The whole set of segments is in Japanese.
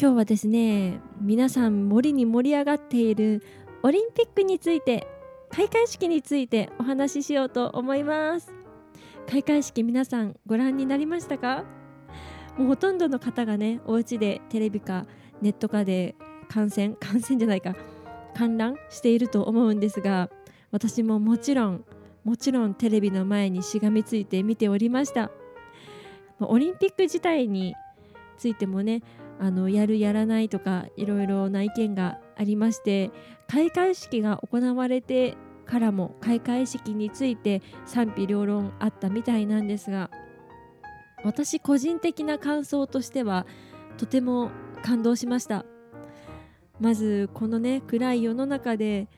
今日はですね皆さん森に盛り上がっているオリンピックについて開会式についてお話ししようと思います。開会式皆さんご覧になりましたか？もうほとんどの方がねお家でテレビかネットかで観戦 観戦じゃないか観覧していると思うんですが私ももちろんもちろんテレビの前にしがみついて見ておりました。オリンピック自体についてもねあのやるやらないとかいろいろな意見がありまして開会式が行われてからも開会式について賛否両論あったみたいなんですが私個人的な感想としてはとても感動しました。まずこのね暗い世の中で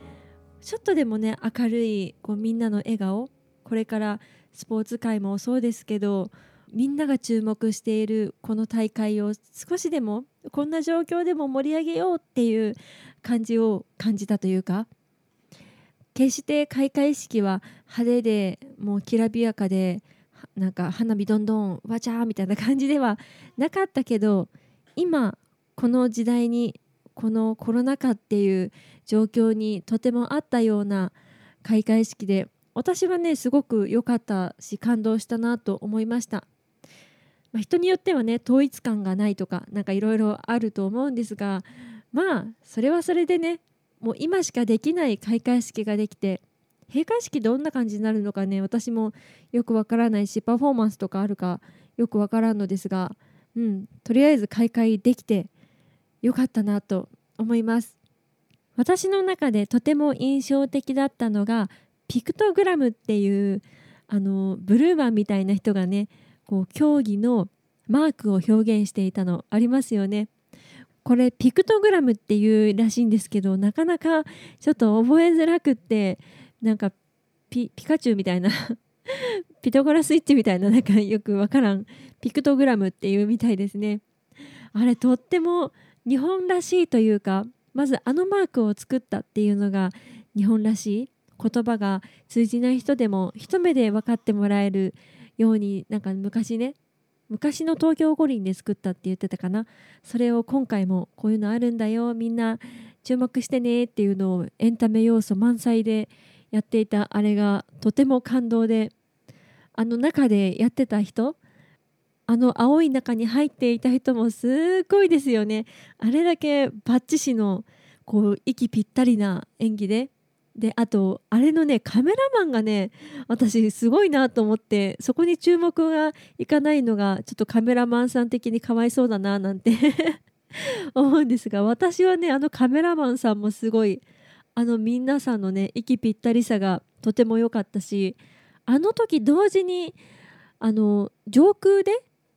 ちょっとでもね明るいこうみんなの笑顔これからスポーツ界もそうですけどみんなが注目しているこの大会を少しでもこんな状況でも盛り上げようっていう感じを感じたというか決して開会式は派手でもうきらびやかでなんか花火どんどんわちゃーみたいな感じではなかったけど今この時代にこのコロナ禍っていう状況にとてもあったような開会式で私はねすごく良かったし感動したなと思いました、まあ、人によってはね統一感がないとか何かいろいろあると思うんですがまあそれはそれでねもう今しかできない開会式ができて閉会式どんな感じになるのかね私もよくわからないしパフォーマンスとかあるかよくわからんのですが、うん、とりあえず開会できてよかったなと思います。私の中でとても印象的だったのがピクトグラムっていうあのブルーマンみたいな人がねこう競技のマークを表現していたのありますよね。これピクトグラムっていうらしいんですけどなかなかちょっと覚えづらくってなんかピカチュウみたいな ピトゴラスイッチみたいななんかよくわからんピクトグラムっていうみたいですね。あれとっても日本らしいというかまずあのマークを作ったっていうのが日本らしい言葉が通じない人でも一目で分かってもらえるようになんか昔ね昔の東京五輪で作ったって言ってたかな。それを今回もこういうのあるんだよみんな注目してねっていうのをエンタメ要素満載でやっていたあれがとても感動であの中でやってた人あの青い中に入っていた人もすごいですよね。あれだけバッチシのこう息ぴったりな演技でであとあれのねカメラマンがね私すごいなと思ってそこに注目がいかないのがちょっとカメラマンさん的にかわいそうだななんて 思うんですが私はねあのカメラマンさんもすごいあの皆さんのね息ぴったりさがとても良かったしあの時同時にあの上空で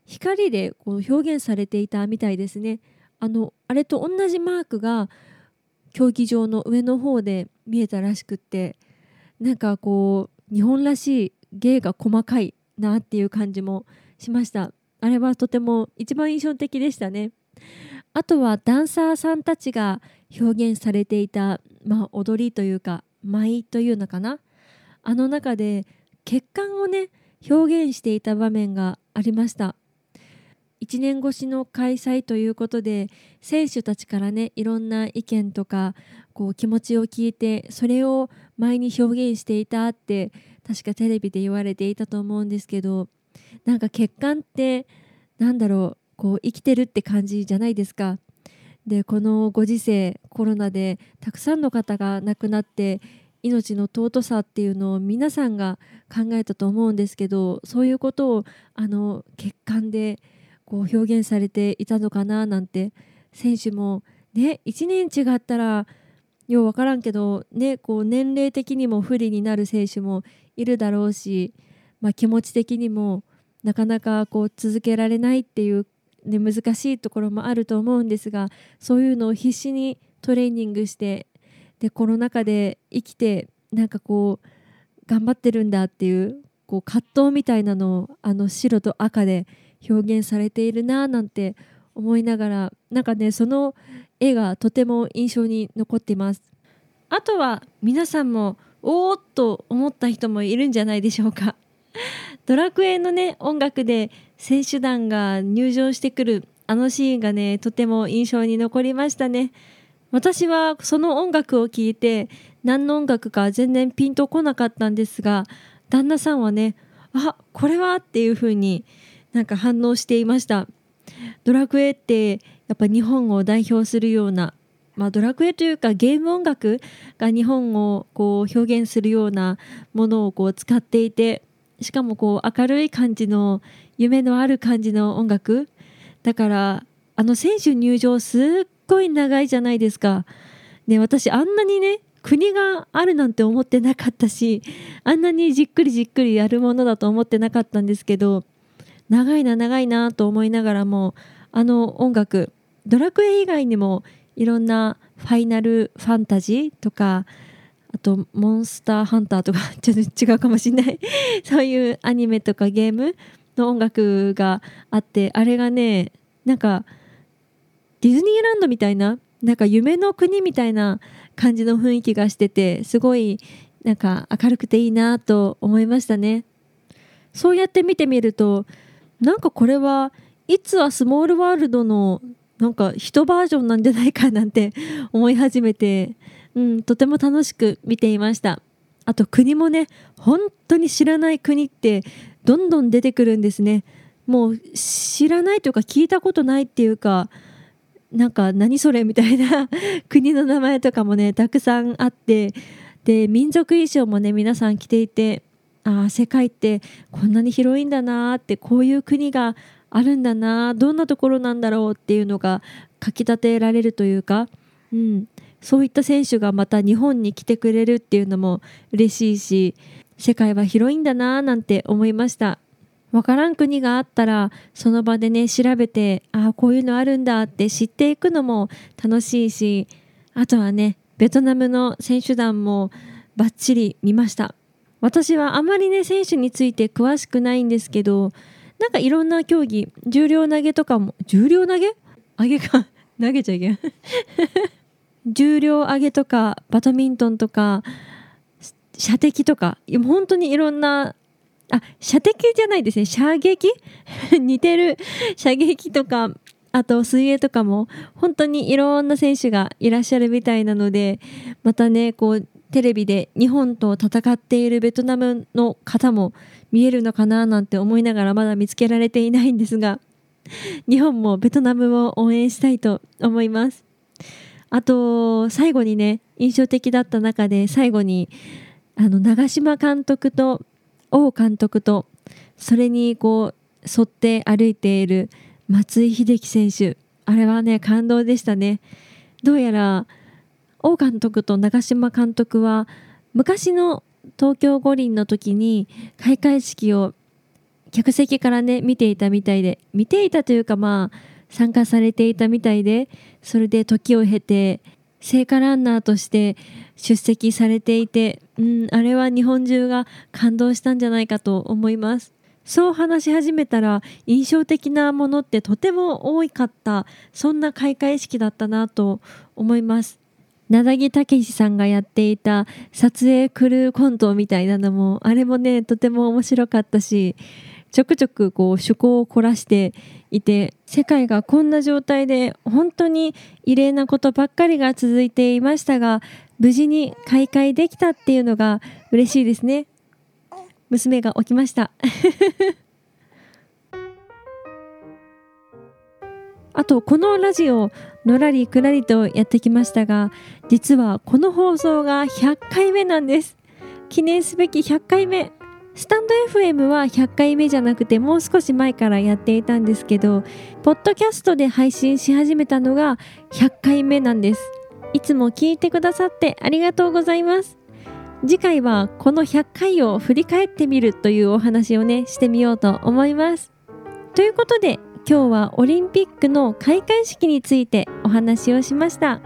光でこう表現されていたみたいですね。あのあれと同じマークが競技場の上の方で見えたらしくってなんかこう日本らしい芸が細かいなっていう感じもしました。あれはとても一番印象的でしたね。あとはダンサーさんたちが表現されていた、まあ、踊りというか舞というのかな。あの中で血管をね表現していた場面がありました。1年越しの開催ということで選手たちからねいろんな意見とかこう気持ちを聞いてそれを前に表現していたって確かテレビで言われていたと思うんですけどなんか血管ってなんだろうこう生きてるって感じじゃないですか。でこのご時世コロナでたくさんの方が亡くなって命の尊さっていうのを皆さんが考えたと思うんですけどそういうことをあの血管でこう表現されていたのかななんて選手もね1年違ったらよう分からんけど、ね、こう年齢的にも不利になる選手もいるだろうし、まあ、気持ち的にもなかなかこう続けられないっていう、ね、難しいところもあると思うんですがそういうのを必死にトレーニングしてでコロナ禍で生きてなんかこう頑張ってるんだっていうこう葛藤みたいなのをあの白と赤で表現されているななんて思いながらなんかねその絵がとても印象に残っています。あとは皆さんもおーっと思った人もいるんじゃないでしょうか。ドラクエのね音楽で選手団が入場してくるあのシーンがねとても印象に残りましたね。私はその音楽を聴いて何の音楽か全然ピンとこなかったんですが旦那さんはねあこれはっていう風になんか反応していましたドラクエってやっぱ日本を代表するようなまあ、ドラクエというかゲーム音楽が日本をこう表現するようなものをこう使っていてしかもこう明るい感じの夢のある感じの音楽だからあの選手入場すっごい長いじゃないですか。ね私あんなにね国があるなんて思ってなかったしあんなにじっくりじっくりやるものだと思ってなかったんですけど長いな長いなと思いながらもあの音楽ドラクエ以外にもいろんなファイナルファンタジーとかあとモンスターハンターとか ちょっと違うかもしれない。そういうアニメとかゲームの音楽があってあれがねなんかディズニーランドみたいななんか夢の国みたいな感じの雰囲気がしててすごいなんか明るくていいなと思いましたね。そうやって見てみるとなんかこれは「いつはスモールワールド」のなんか一バージョンなんじゃないかなんて思い始めて、うん、とても楽しく見ていました。あと国もね本当に知らない国ってどんどん出てくるんですね。もう知らないというか聞いたことないっていうかなんか何それみたいな 国の名前とかもねたくさんあってで民族衣装もね皆さん着ていてあ世界ってこんなに広いんだなってこういう国があるんだなどんなところなんだろうっていうのがかきたてられるというか、うん、そういった選手がまた日本に来てくれるっていうのも嬉しいし世界は広いんだななんて思いました。わからん国があったらその場でね調べてああこういうのあるんだって知っていくのも楽しいしあとはねベトナムの選手団もバッチリ見ました。私はあまりね選手について詳しくないんですけどなんかいろんな競技重量投げとかも重量投げ？上げか 投げちゃいけん。重量上げとかバドミントンとか射的とか本当にいろんなあ射的じゃないですね。射撃？似てる。射撃とかあと水泳とかも本当にいろんな選手がいらっしゃるみたいなのでまたねこうテレビで日本と戦っているベトナムの方も見えるのかななんて思いながらまだ見つけられていないんですが 日本もベトナムを応援したいと思います。あと最後にね印象的だった中で最後にあの長嶋監督と王監督とそれにこう沿って歩いている松井秀喜選手。あれはね感動でしたね。どうやら王監督と長嶋監督は昔の東京五輪の時に開会式を客席からね見ていたみたいで見ていたというかまあ参加されていたみたいでそれで時を経て聖火ランナーとして出席されていて、うん、あれは日本中が感動したんじゃないかと思います。そう話し始めたら印象的なものってとても多かったそんな開会式だったなと思います。名木武さんがやっていた撮影クルーコントみたいなのもあれもねとても面白かったしちょくちょくこう趣向を凝らしていて世界がこんな状態で本当に異例なことばっかりが続いていましたが無事に開会できたっていうのが嬉しいですね。娘が起きました。あとこのラジオのらりくらりとやってきましたが実はこの放送が100回目なんです。記念すべき100回目。スタンド FM は100回目じゃなくてもう少し前からやっていたんですけどポッドキャストで配信し始めたのが100回目なんです。いつも聞いてくださってありがとうございます。次回はこの100回を振り返ってみるというお話をねしてみようと思います。ということで今日はオリンピックの開会式についてお話をしました。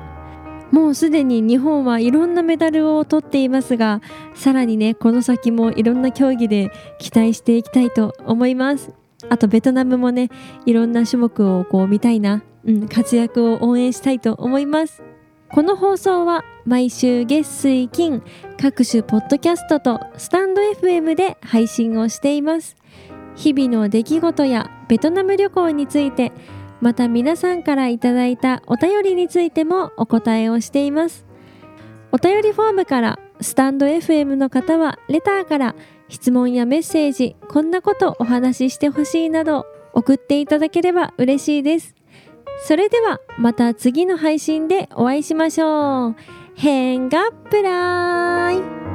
もうすでに日本はいろんなメダルを取っていますがさらにねこの先もいろんな競技で期待していきたいと思います。あとベトナムもねいろんな種目をこう見たいな、うん、活躍を応援したいと思います。この放送は毎週月水金各種ポッドキャストとスタンド FM で配信をしています。日々の出来事やベトナム旅行についてまた皆さんからいただいたお便りについてもお答えをしています。お便りフォームからスタンド FM の方はレターから質問やメッセージこんなことお話ししてほしいなど送っていただければ嬉しいです。それではまた次の配信でお会いしましょう。変がプライ